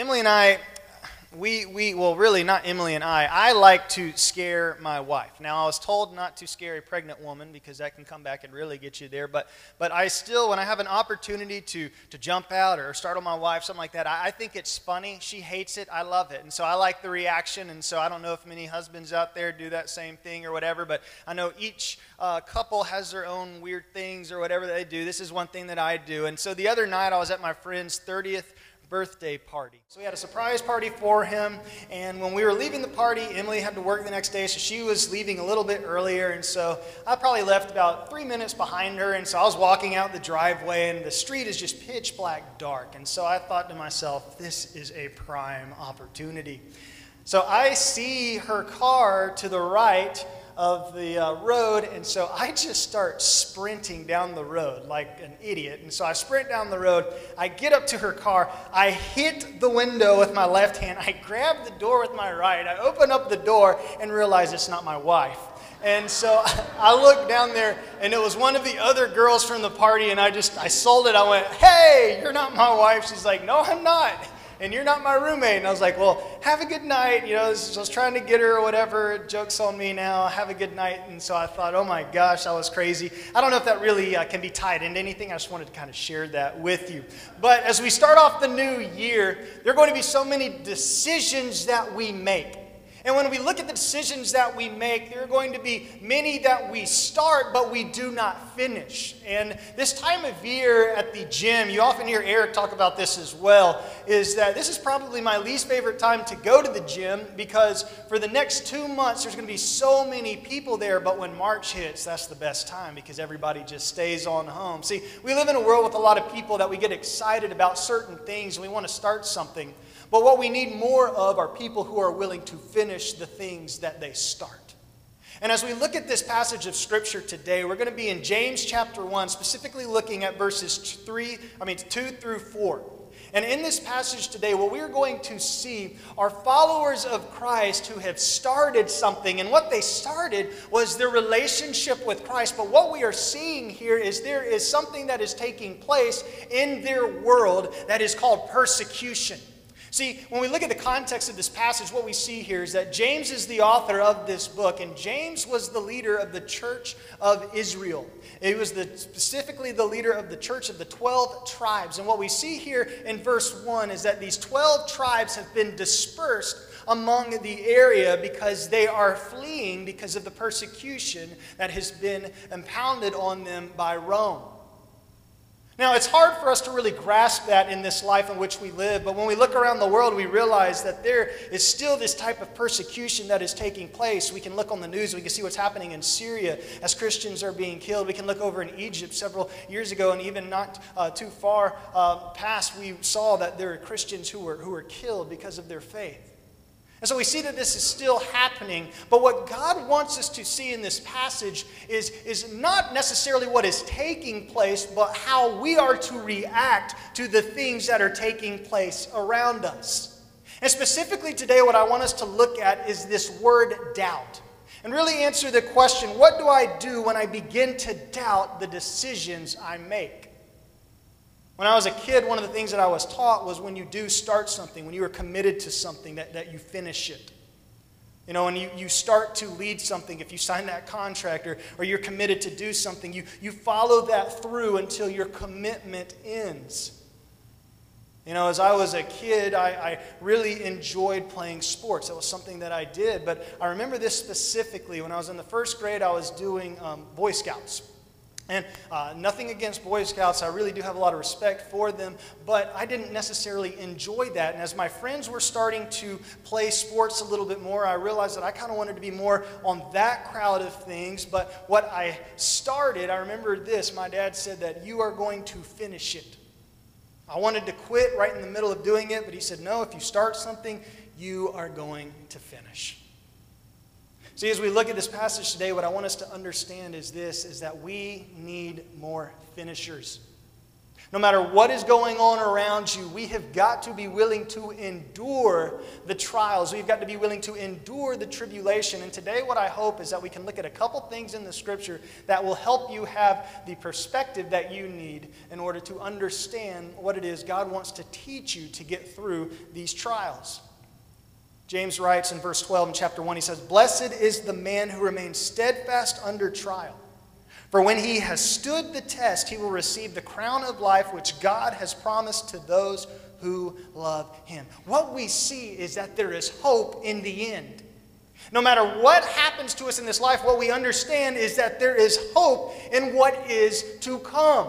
Emily and I, we, we, well, really, not Emily and I, I like to scare my wife. Now, I was told not to scare a pregnant woman because that can come back and really get you there. But, but I still, when I have an opportunity to, to jump out or startle my wife, something like that, I, I think it's funny. She hates it. I love it. And so I like the reaction. And so I don't know if many husbands out there do that same thing or whatever, but I know each uh, couple has their own weird things or whatever they do. This is one thing that I do. And so the other night, I was at my friend's 30th birthday party. So we had a surprise party for him, and when we were leaving the party, Emily had to work the next day, so she was leaving a little bit earlier, and so I probably left about three minutes behind her, and so I was walking out the driveway, and the street is just pitch black dark, and so I thought to myself, this is a prime opportunity. So I see her car to the right of the uh, road, and so I just start sprinting down the road like an idiot. And so I sprint down the road. I get up to her car. I hit the window with my left hand. I grab the door with my right. I open up the door and realize it's not my wife. And so I looked down there, and it was one of the other girls from the party, and I just, I sold it. I went, Hey, you're not my wife. She's like, No, I'm not and you're not my roommate. And I was like, well, have a good night. You know, I was trying to get her or whatever. Joke's on me now. Have a good night. And so I thought, oh my gosh, that was crazy. I don't know if that really uh, can be tied into anything. I just wanted to kind of share that with you. But as we start off the new year, there are going to be so many decisions that we make. And when we look at the decisions that we make, there are going to be many that we start, but we do not finish. And this time of year at the gym, you often hear Eric talk about this as well, is that this is probably my least favorite time to go to the gym because for the next two months, there's going to be so many people there. But when March hits, that's the best time because everybody just stays on home. See, we live in a world with a lot of people that we get excited about certain things and we want to start something. But what we need more of are people who are willing to finish the things that they start. And as we look at this passage of scripture today, we're going to be in James chapter 1, specifically looking at verses 3, I mean 2 through 4. And in this passage today, what we're going to see are followers of Christ who have started something. And what they started was their relationship with Christ. But what we are seeing here is there is something that is taking place in their world that is called persecution. See, when we look at the context of this passage, what we see here is that James is the author of this book, and James was the leader of the church of Israel. He was the, specifically the leader of the church of the 12 tribes. And what we see here in verse 1 is that these 12 tribes have been dispersed among the area because they are fleeing because of the persecution that has been impounded on them by Rome. Now, it's hard for us to really grasp that in this life in which we live, but when we look around the world, we realize that there is still this type of persecution that is taking place. We can look on the news, we can see what's happening in Syria as Christians are being killed. We can look over in Egypt several years ago, and even not uh, too far uh, past, we saw that there are Christians who were, who were killed because of their faith. And so we see that this is still happening. But what God wants us to see in this passage is, is not necessarily what is taking place, but how we are to react to the things that are taking place around us. And specifically today, what I want us to look at is this word doubt. And really answer the question what do I do when I begin to doubt the decisions I make? When I was a kid, one of the things that I was taught was when you do start something, when you are committed to something, that, that you finish it. You know, when you, you start to lead something, if you sign that contract or, or you're committed to do something, you, you follow that through until your commitment ends. You know, as I was a kid, I, I really enjoyed playing sports. That was something that I did. But I remember this specifically. When I was in the first grade, I was doing um, Boy Scouts. And uh, nothing against Boy Scouts, I really do have a lot of respect for them, but I didn't necessarily enjoy that. And as my friends were starting to play sports a little bit more, I realized that I kind of wanted to be more on that crowd of things. But what I started, I remember this my dad said that you are going to finish it. I wanted to quit right in the middle of doing it, but he said, no, if you start something, you are going to finish. See, as we look at this passage today, what I want us to understand is this is that we need more finishers. No matter what is going on around you, we have got to be willing to endure the trials. We've got to be willing to endure the tribulation. And today, what I hope is that we can look at a couple things in the scripture that will help you have the perspective that you need in order to understand what it is God wants to teach you to get through these trials. James writes in verse 12 in chapter 1, he says, Blessed is the man who remains steadfast under trial. For when he has stood the test, he will receive the crown of life which God has promised to those who love him. What we see is that there is hope in the end. No matter what happens to us in this life, what we understand is that there is hope in what is to come.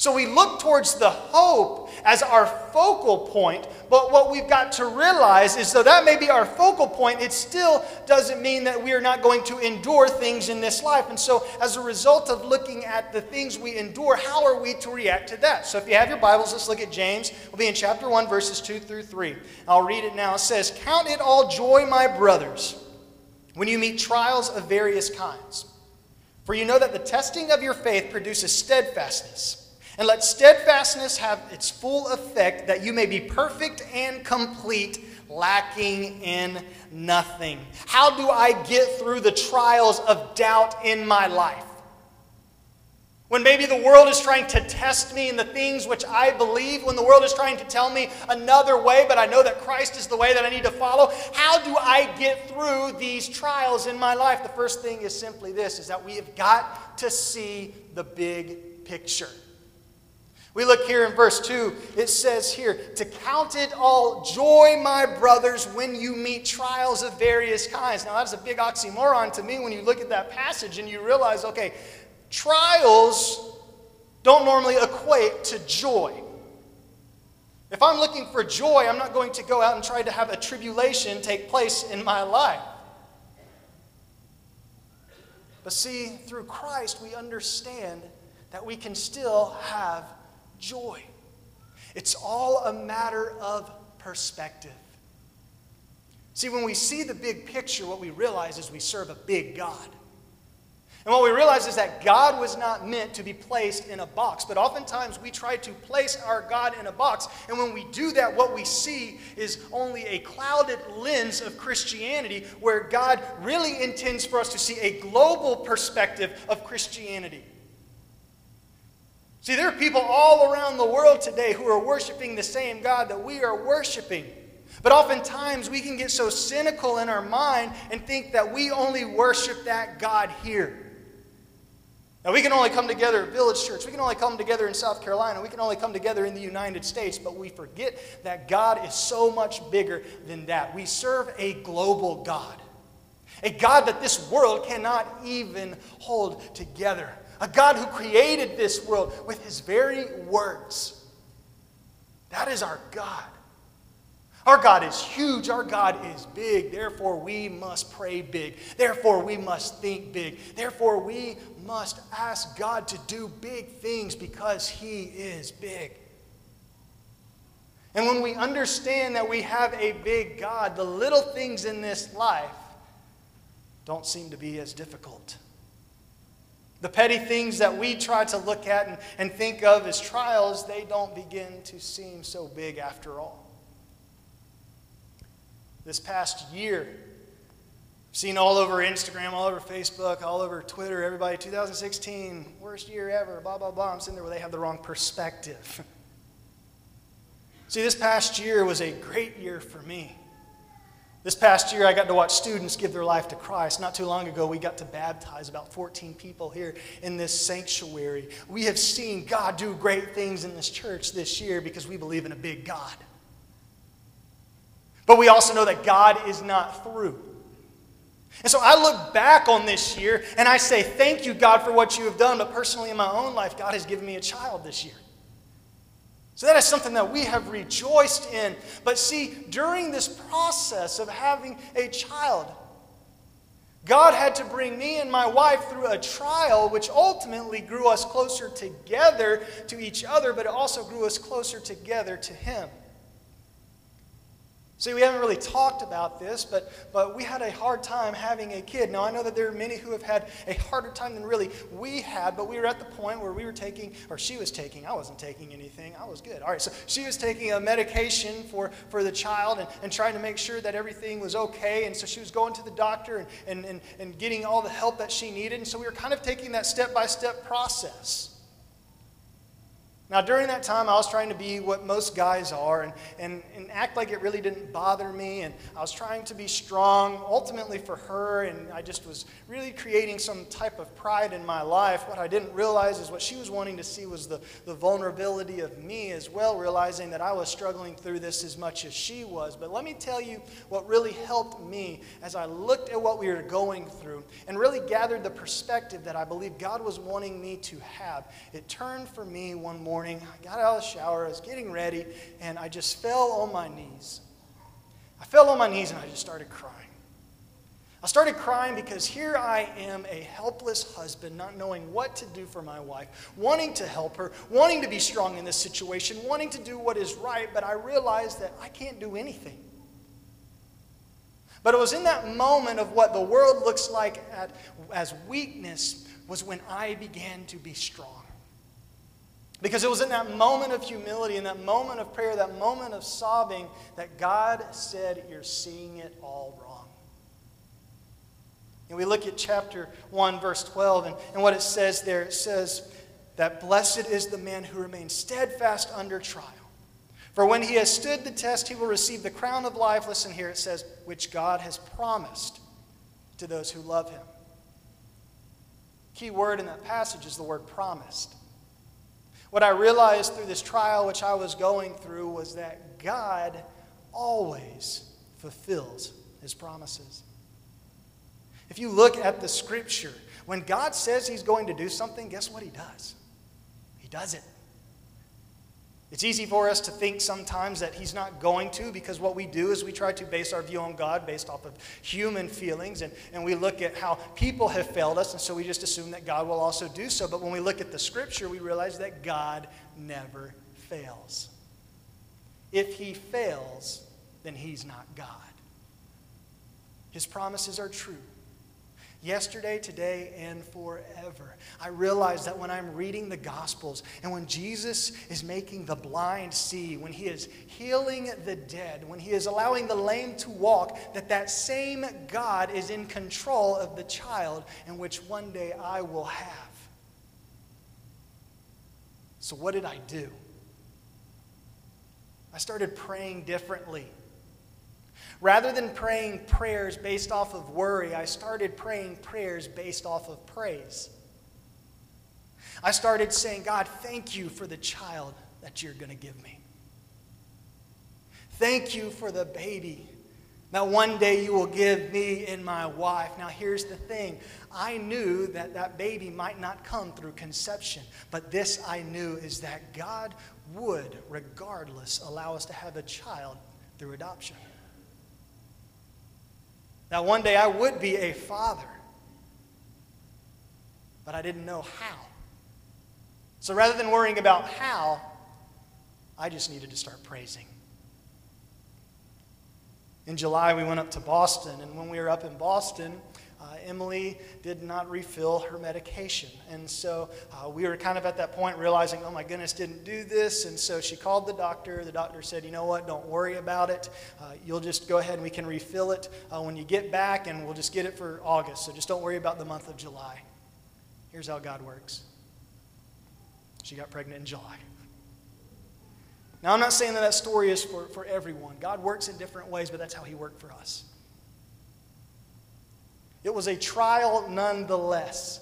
So we look towards the hope as our focal point, but what we've got to realize is though that may be our focal point, it still doesn't mean that we are not going to endure things in this life. And so, as a result of looking at the things we endure, how are we to react to that? So, if you have your Bibles, let's look at James. We'll be in chapter 1, verses 2 through 3. I'll read it now. It says, Count it all joy, my brothers, when you meet trials of various kinds. For you know that the testing of your faith produces steadfastness. And let steadfastness have its full effect, that you may be perfect and complete, lacking in nothing. How do I get through the trials of doubt in my life? When maybe the world is trying to test me in the things which I believe, when the world is trying to tell me another way, but I know that Christ is the way that I need to follow, how do I get through these trials in my life? The first thing is simply this is that we have got to see the big picture. We look here in verse 2, it says here, to count it all joy, my brothers, when you meet trials of various kinds. Now, that's a big oxymoron to me when you look at that passage and you realize, okay, trials don't normally equate to joy. If I'm looking for joy, I'm not going to go out and try to have a tribulation take place in my life. But see, through Christ, we understand that we can still have joy. It's all a matter of perspective. See, when we see the big picture, what we realize is we serve a big God. And what we realize is that God was not meant to be placed in a box, but oftentimes we try to place our God in a box. And when we do that, what we see is only a clouded lens of Christianity, where God really intends for us to see a global perspective of Christianity. See, there are people all around the world today who are worshiping the same God that we are worshiping. But oftentimes we can get so cynical in our mind and think that we only worship that God here. Now, we can only come together at Village Church. We can only come together in South Carolina. We can only come together in the United States. But we forget that God is so much bigger than that. We serve a global God, a God that this world cannot even hold together a God who created this world with his very words. That is our God. Our God is huge. Our God is big. Therefore, we must pray big. Therefore, we must think big. Therefore, we must ask God to do big things because He is big. And when we understand that we have a big God, the little things in this life don't seem to be as difficult. The petty things that we try to look at and, and think of as trials, they don't begin to seem so big after all. This past year, seen all over Instagram, all over Facebook, all over Twitter, everybody, 2016, worst year ever, blah, blah, blah. I'm sitting there where they have the wrong perspective. See, this past year was a great year for me. This past year, I got to watch students give their life to Christ. Not too long ago, we got to baptize about 14 people here in this sanctuary. We have seen God do great things in this church this year because we believe in a big God. But we also know that God is not through. And so I look back on this year and I say, Thank you, God, for what you have done. But personally, in my own life, God has given me a child this year. So that is something that we have rejoiced in. But see, during this process of having a child, God had to bring me and my wife through a trial which ultimately grew us closer together to each other, but it also grew us closer together to Him. See, we haven't really talked about this, but, but we had a hard time having a kid. Now, I know that there are many who have had a harder time than really we had, but we were at the point where we were taking, or she was taking, I wasn't taking anything, I was good. All right, so she was taking a medication for, for the child and, and trying to make sure that everything was okay. And so she was going to the doctor and, and, and, and getting all the help that she needed. And so we were kind of taking that step by step process. Now, during that time, I was trying to be what most guys are and, and, and act like it really didn't bother me. And I was trying to be strong, ultimately for her. And I just was really creating some type of pride in my life. What I didn't realize is what she was wanting to see was the, the vulnerability of me as well, realizing that I was struggling through this as much as she was. But let me tell you what really helped me as I looked at what we were going through and really gathered the perspective that I believe God was wanting me to have. It turned for me one morning morning. I got out of the shower, I was getting ready, and I just fell on my knees. I fell on my knees and I just started crying. I started crying because here I am, a helpless husband, not knowing what to do for my wife, wanting to help her, wanting to be strong in this situation, wanting to do what is right, but I realized that I can't do anything. But it was in that moment of what the world looks like at, as weakness was when I began to be strong. Because it was in that moment of humility, in that moment of prayer, that moment of sobbing, that God said, You're seeing it all wrong. And we look at chapter 1, verse 12, and, and what it says there it says that blessed is the man who remains steadfast under trial. For when he has stood the test, he will receive the crown of life. Listen here, it says, which God has promised to those who love him. Key word in that passage is the word promised. What I realized through this trial, which I was going through, was that God always fulfills his promises. If you look at the scripture, when God says he's going to do something, guess what he does? He does it. It's easy for us to think sometimes that he's not going to because what we do is we try to base our view on God based off of human feelings and, and we look at how people have failed us and so we just assume that God will also do so. But when we look at the scripture, we realize that God never fails. If he fails, then he's not God. His promises are true yesterday, today, and forever. I realize that when I'm reading the Gospels and when Jesus is making the blind see, when he is healing the dead, when he is allowing the lame to walk, that that same God is in control of the child in which one day I will have. So, what did I do? I started praying differently. Rather than praying prayers based off of worry, I started praying prayers based off of praise. I started saying, God, thank you for the child that you're going to give me. Thank you for the baby that one day you will give me and my wife. Now, here's the thing I knew that that baby might not come through conception, but this I knew is that God would, regardless, allow us to have a child through adoption. That one day I would be a father, but I didn't know how. So rather than worrying about how, I just needed to start praising. In July, we went up to Boston, and when we were up in Boston, uh, Emily did not refill her medication. And so uh, we were kind of at that point realizing, oh my goodness, didn't do this. And so she called the doctor. The doctor said, you know what, don't worry about it. Uh, you'll just go ahead and we can refill it uh, when you get back, and we'll just get it for August. So just don't worry about the month of July. Here's how God works she got pregnant in July. Now, I'm not saying that that story is for, for everyone. God works in different ways, but that's how He worked for us. It was a trial nonetheless.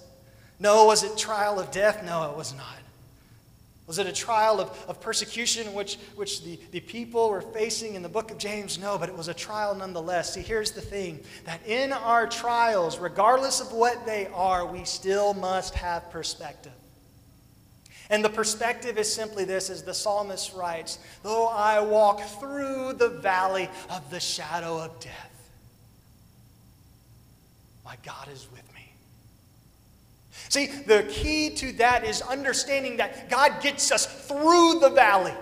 No, was it trial of death? No, it was not. Was it a trial of, of persecution which, which the, the people were facing in the book of James? No, but it was a trial nonetheless. See, here's the thing that in our trials, regardless of what they are, we still must have perspective. And the perspective is simply this as the psalmist writes, though I walk through the valley of the shadow of death. My God is with me. See, the key to that is understanding that God gets us through the valley.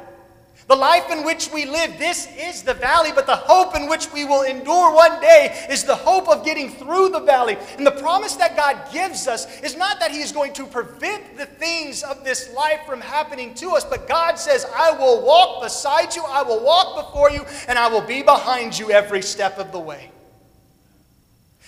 The life in which we live, this is the valley, but the hope in which we will endure one day is the hope of getting through the valley. And the promise that God gives us is not that He is going to prevent the things of this life from happening to us, but God says, I will walk beside you, I will walk before you, and I will be behind you every step of the way.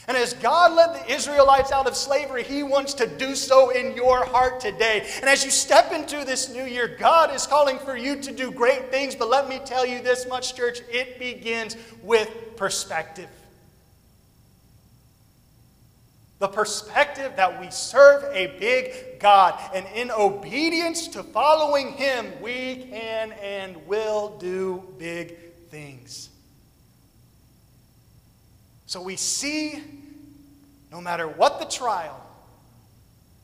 And as God led the Israelites out of slavery, He wants to do so in your heart today. And as you step into this new year, God is calling for you to do great things. But let me tell you this much, church it begins with perspective. The perspective that we serve a big God, and in obedience to following Him, we can and will do big things. So we see no matter what the trial,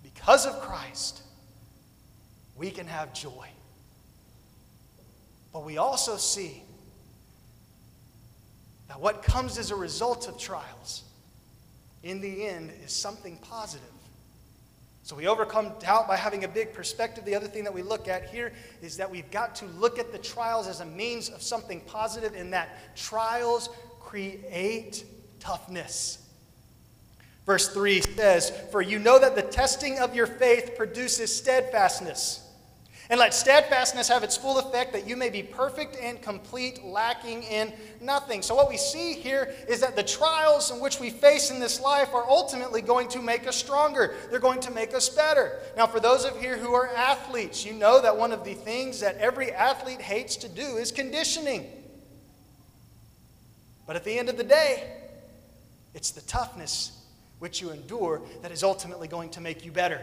because of Christ, we can have joy. But we also see that what comes as a result of trials, in the end, is something positive. So we overcome doubt by having a big perspective. The other thing that we look at here is that we've got to look at the trials as a means of something positive, in that trials create toughness. Verse 3 says, For you know that the testing of your faith produces steadfastness. And let steadfastness have its full effect, that you may be perfect and complete, lacking in nothing. So, what we see here is that the trials in which we face in this life are ultimately going to make us stronger. They're going to make us better. Now, for those of you who are athletes, you know that one of the things that every athlete hates to do is conditioning. But at the end of the day, it's the toughness which you endure that is ultimately going to make you better.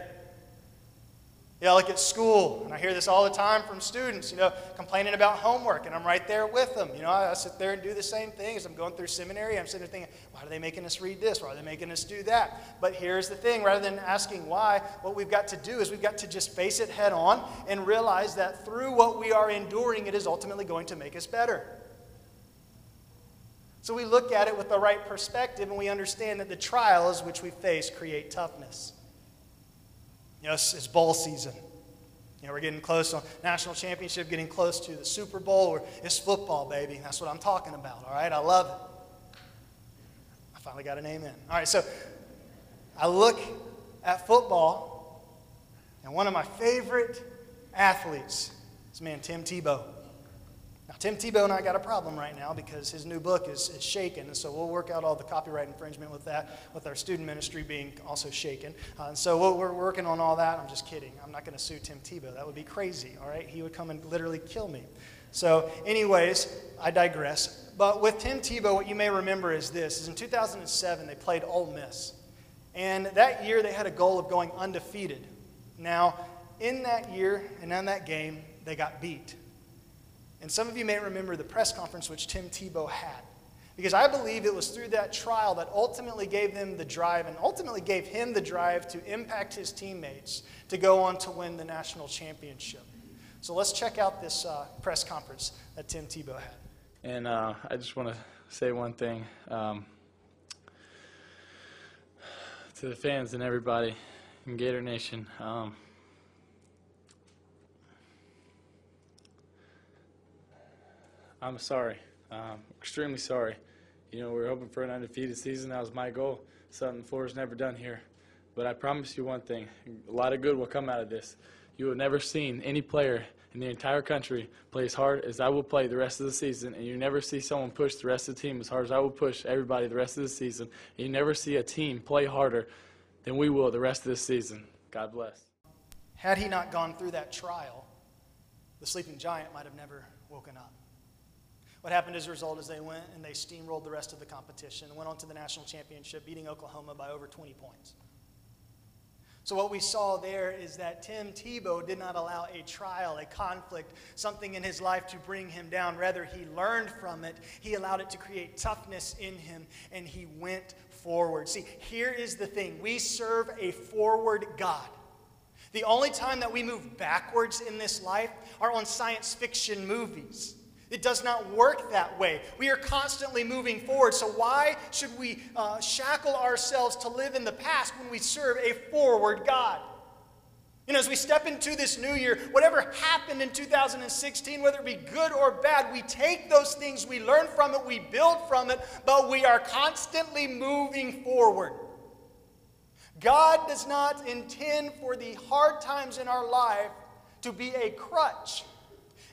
You know, like at school, and I hear this all the time from students, you know, complaining about homework, and I'm right there with them. You know, I, sit there and do the same thing as I'm going through seminary. I'm sitting there thinking, why are they making us read this? Why are they making us do that? But here's the thing rather than asking why, what we've got to do is we've got to just face it head on and realize that through what we are enduring, it is ultimately going to make us better. So we look at it with the right perspective and we understand that the trials which we face create toughness. Yes, it's bowl season. You know, we're getting close to national championship, getting close to the Super Bowl, or it's football, baby. That's what I'm talking about, all right? I love it. I finally got an amen. All right, so I look at football, and one of my favorite athletes is man Tim Tebow. Now, Tim Tebow and I got a problem right now because his new book is, is shaken, and so we'll work out all the copyright infringement with that, with our student ministry being also shaken. Uh, and so we we are working on all that. I'm just kidding. I'm not going to sue Tim Tebow. That would be crazy, all right? He would come and literally kill me. So, anyways, I digress. But with Tim Tebow, what you may remember is this: is in 2007 they played Ole Miss, and that year they had a goal of going undefeated. Now, in that year and in that game, they got beat. And some of you may remember the press conference which Tim Tebow had. Because I believe it was through that trial that ultimately gave them the drive and ultimately gave him the drive to impact his teammates to go on to win the national championship. So let's check out this uh, press conference that Tim Tebow had. And uh, I just want to say one thing um, to the fans and everybody in Gator Nation. Um, I'm sorry. Um, extremely sorry. You know, we were hoping for an undefeated season. That was my goal. Something Florida's never done here. But I promise you one thing a lot of good will come out of this. You have never seen any player in the entire country play as hard as I will play the rest of the season, and you never see someone push the rest of the team as hard as I will push everybody the rest of the season. And you never see a team play harder than we will the rest of this season. God bless. Had he not gone through that trial, the sleeping giant might have never woken up. What happened as a result is they went and they steamrolled the rest of the competition and went on to the national championship, beating Oklahoma by over 20 points. So, what we saw there is that Tim Tebow did not allow a trial, a conflict, something in his life to bring him down. Rather, he learned from it. He allowed it to create toughness in him, and he went forward. See, here is the thing we serve a forward God. The only time that we move backwards in this life are on science fiction movies. It does not work that way. We are constantly moving forward. So, why should we uh, shackle ourselves to live in the past when we serve a forward God? You know, as we step into this new year, whatever happened in 2016, whether it be good or bad, we take those things, we learn from it, we build from it, but we are constantly moving forward. God does not intend for the hard times in our life to be a crutch.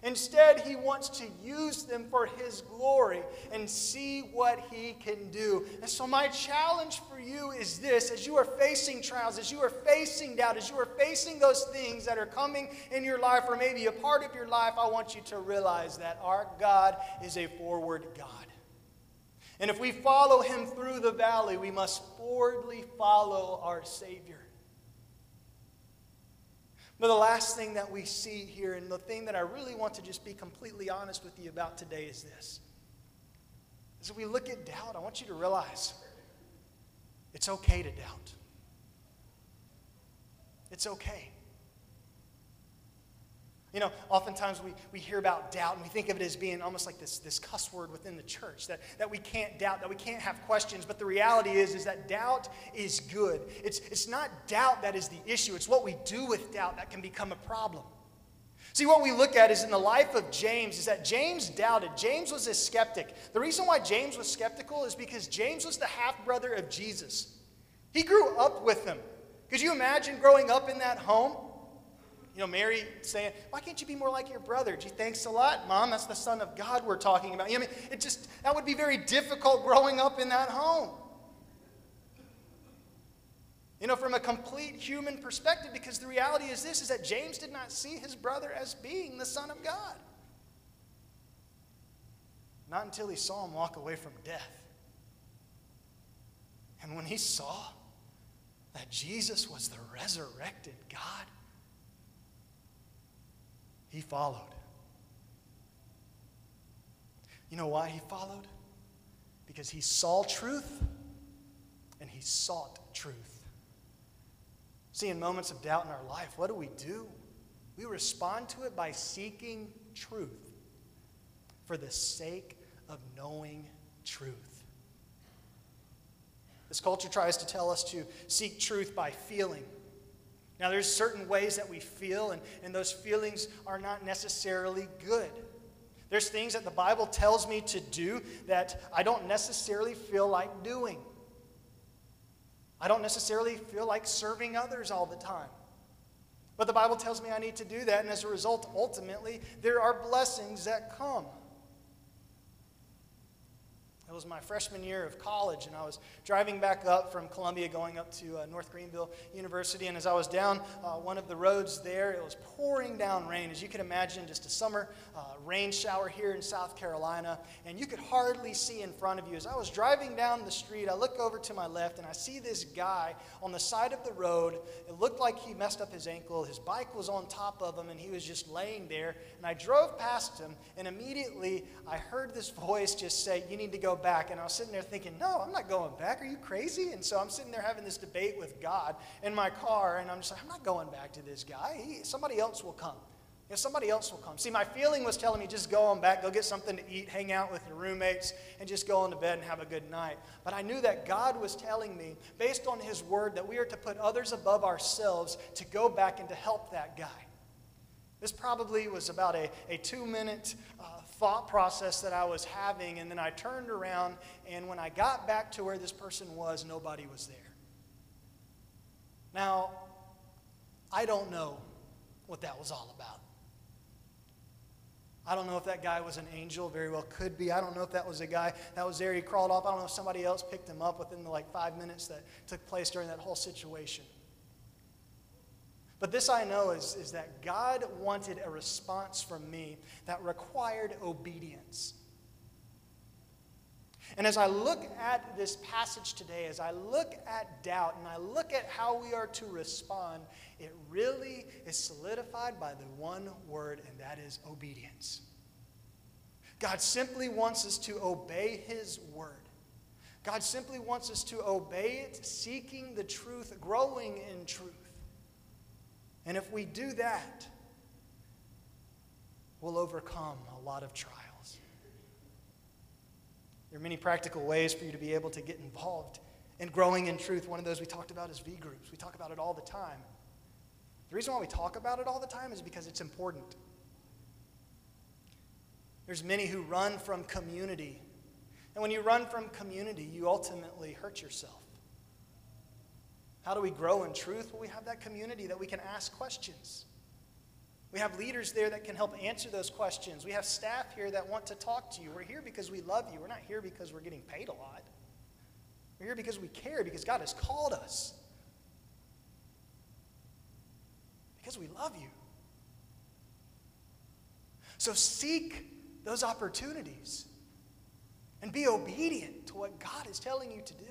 Instead, he wants to use them for his glory and see what he can do. And so, my challenge for you is this as you are facing trials, as you are facing doubt, as you are facing those things that are coming in your life or maybe a part of your life, I want you to realize that our God is a forward God. And if we follow him through the valley, we must forwardly follow our Savior. But the last thing that we see here, and the thing that I really want to just be completely honest with you about today, is this. As we look at doubt, I want you to realize it's okay to doubt. It's okay. You know, oftentimes we, we hear about doubt and we think of it as being almost like this, this cuss word within the church that, that we can't doubt, that we can't have questions. But the reality is, is that doubt is good. It's, it's not doubt that is the issue, it's what we do with doubt that can become a problem. See, what we look at is in the life of James, is that James doubted. James was a skeptic. The reason why James was skeptical is because James was the half brother of Jesus. He grew up with him. Could you imagine growing up in that home? You know, Mary saying, Why can't you be more like your brother? Gee, thanks a lot, Mom. That's the Son of God we're talking about. You know, I mean, it just, that would be very difficult growing up in that home. You know, from a complete human perspective, because the reality is this is that James did not see his brother as being the Son of God. Not until he saw him walk away from death. And when he saw that Jesus was the resurrected God, he followed. You know why he followed? Because he saw truth and he sought truth. See, in moments of doubt in our life, what do we do? We respond to it by seeking truth for the sake of knowing truth. This culture tries to tell us to seek truth by feeling now, there's certain ways that we feel, and, and those feelings are not necessarily good. There's things that the Bible tells me to do that I don't necessarily feel like doing. I don't necessarily feel like serving others all the time. But the Bible tells me I need to do that, and as a result, ultimately, there are blessings that come. It was my freshman year of college, and I was driving back up from Columbia going up to uh, North Greenville University. And as I was down uh, one of the roads there, it was pouring down rain. As you can imagine, just a summer uh, rain shower here in South Carolina. And you could hardly see in front of you. As I was driving down the street, I look over to my left and I see this guy on the side of the road. It looked like he messed up his ankle. His bike was on top of him, and he was just laying there. And I drove past him, and immediately I heard this voice just say, You need to go back. And I was sitting there thinking, No, I'm not going back. Are you crazy? And so I'm sitting there having this debate with God in my car, and I'm just like, I'm not going back to this guy. He, somebody else will come. You know, somebody else will come. See, my feeling was telling me just go on back, go get something to eat, hang out with your roommates, and just go into bed and have a good night. But I knew that God was telling me, based on His word, that we are to put others above ourselves to go back and to help that guy. This probably was about a, a two minute uh, thought process that I was having, and then I turned around, and when I got back to where this person was, nobody was there. Now, I don't know what that was all about. I don't know if that guy was an angel, very well could be. I don't know if that was a guy that was there, he crawled off. I don't know if somebody else picked him up within the like five minutes that took place during that whole situation. But this I know is, is that God wanted a response from me that required obedience. And as I look at this passage today, as I look at doubt and I look at how we are to respond, it really is solidified by the one word, and that is obedience. God simply wants us to obey His word. God simply wants us to obey it, seeking the truth, growing in truth. And if we do that, we'll overcome a lot of trials. There are many practical ways for you to be able to get involved in growing in truth. One of those we talked about is V groups. We talk about it all the time. The reason why we talk about it all the time is because it's important. There's many who run from community. And when you run from community, you ultimately hurt yourself. How do we grow in truth? Well, we have that community that we can ask questions. We have leaders there that can help answer those questions. We have staff here that want to talk to you. We're here because we love you. We're not here because we're getting paid a lot. We're here because we care, because God has called us. Because we love you. So seek those opportunities and be obedient to what God is telling you to do.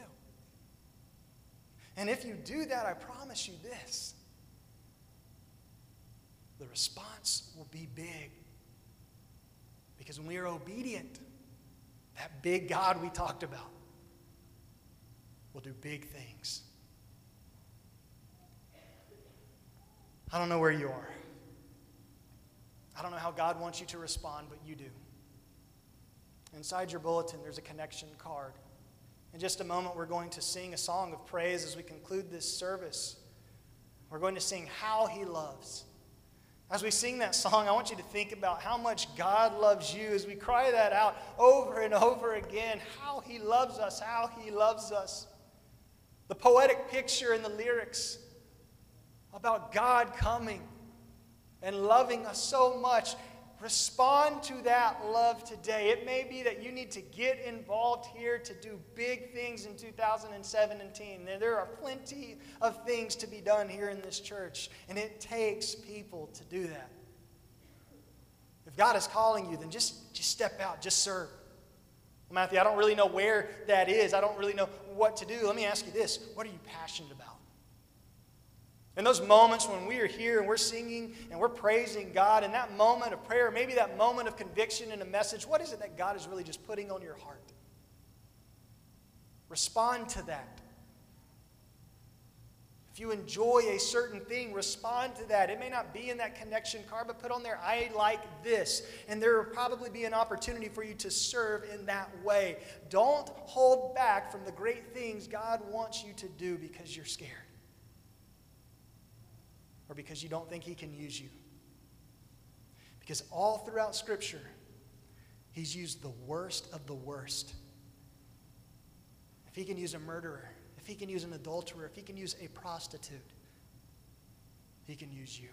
And if you do that, I promise you this the response will be big. Because when we are obedient, that big God we talked about will do big things. I don't know where you are. I don't know how God wants you to respond, but you do. Inside your bulletin, there's a connection card. In just a moment, we're going to sing a song of praise as we conclude this service. We're going to sing How He Loves. As we sing that song, I want you to think about how much God loves you as we cry that out over and over again. How He loves us, how He loves us. The poetic picture in the lyrics about God coming and loving us so much Respond to that love today. It may be that you need to get involved here to do big things in 2017. There are plenty of things to be done here in this church, and it takes people to do that. If God is calling you, then just, just step out, just serve. Matthew, I don't really know where that is. I don't really know what to do. Let me ask you this what are you passionate about? In those moments when we are here and we're singing and we're praising God, in that moment of prayer, maybe that moment of conviction and a message, what is it that God is really just putting on your heart? Respond to that. If you enjoy a certain thing, respond to that. It may not be in that connection card, but put on there, I like this. And there will probably be an opportunity for you to serve in that way. Don't hold back from the great things God wants you to do because you're scared or because you don't think He can use you. Because all throughout Scripture, He's used the worst of the worst. If He can use a murderer, if He can use an adulterer, if He can use a prostitute, He can use you.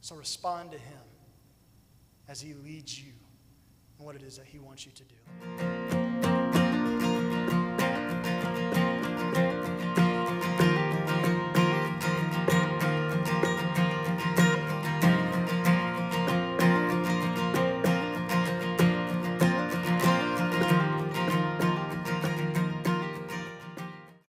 So respond to Him as He leads you in what it is that He wants you to do.